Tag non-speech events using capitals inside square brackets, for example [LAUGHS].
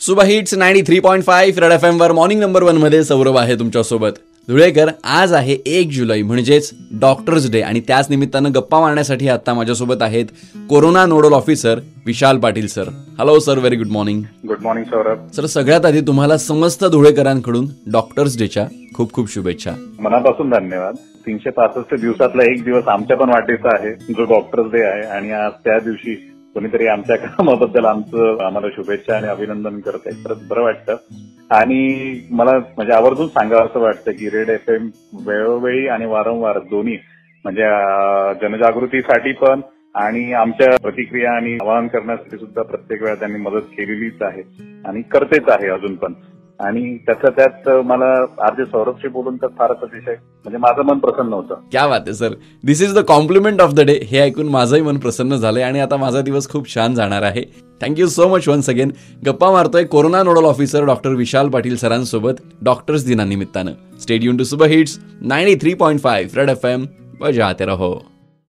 सुबह hits ninety three point five Red F वर morning number वनमध्ये सौरभ आहे तुमच्यासोबत. धुळेकर आज आहे एक जुलै म्हणजेच डॉक्टर्स डे आणि त्याच निमित्तानं गप्पा मारण्यासाठी आता माझ्यासोबत आहेत corona nodal officer Vishal Patil sir hello sir very good morning good morning Saurabh. Sir सगळ्यात आधी तुम्हाला समस्त धुळेकरांकडून डॉक्टर्स डेच्या खूप खूप शुभेच्छा. मनापासून धन्यवाद. तीनशे पासष्ट दिवसातला एक दिवस आमच्या पण वाटेचा आहे. जो डॉक्टर्स डे आहे. आणि आज त्या दिवशी कोणीतरी आमच्या [LAUGHS] कामाबद्दल आमचं आम्हाला शुभेच्छा आणि अभिनंदन करत आहे खरंच बरं वाटतं. आणि मला म्हणजे आवर्जून सांगावं असं वाटतं की रेड एफ एम वेळोवेळी आणि वारंवार दोन्ही म्हणजे जनजागृतीसाठी पण आणि आमच्या प्रतिक्रिया आणि आवाहन करण्यासाठी सुद्धा प्रत्येक वेळा त्यांनी मदत केलेलीच आहे आणि करतेच आहे अजून पण. आणि त्याच्या त्यात मला आरजे सौरभशी बोलून तर फारच अतिशय म्हणजे माझं मन प्रसन्न होतं. क्या बात आहे sir. This is the compliment of the day हे ऐकून माझंही मन प्रसन्न झालंय आणि आता माझा दिवस खूप छान जाणार आहे. Thank you so much once again गप्पा मारतोय corona nodal officer doctor Vishal Patil सरांसोबत doctors दिनानिमित्तानं. Stay tuned to super hits ninety three point five Red F M बजाते रहो.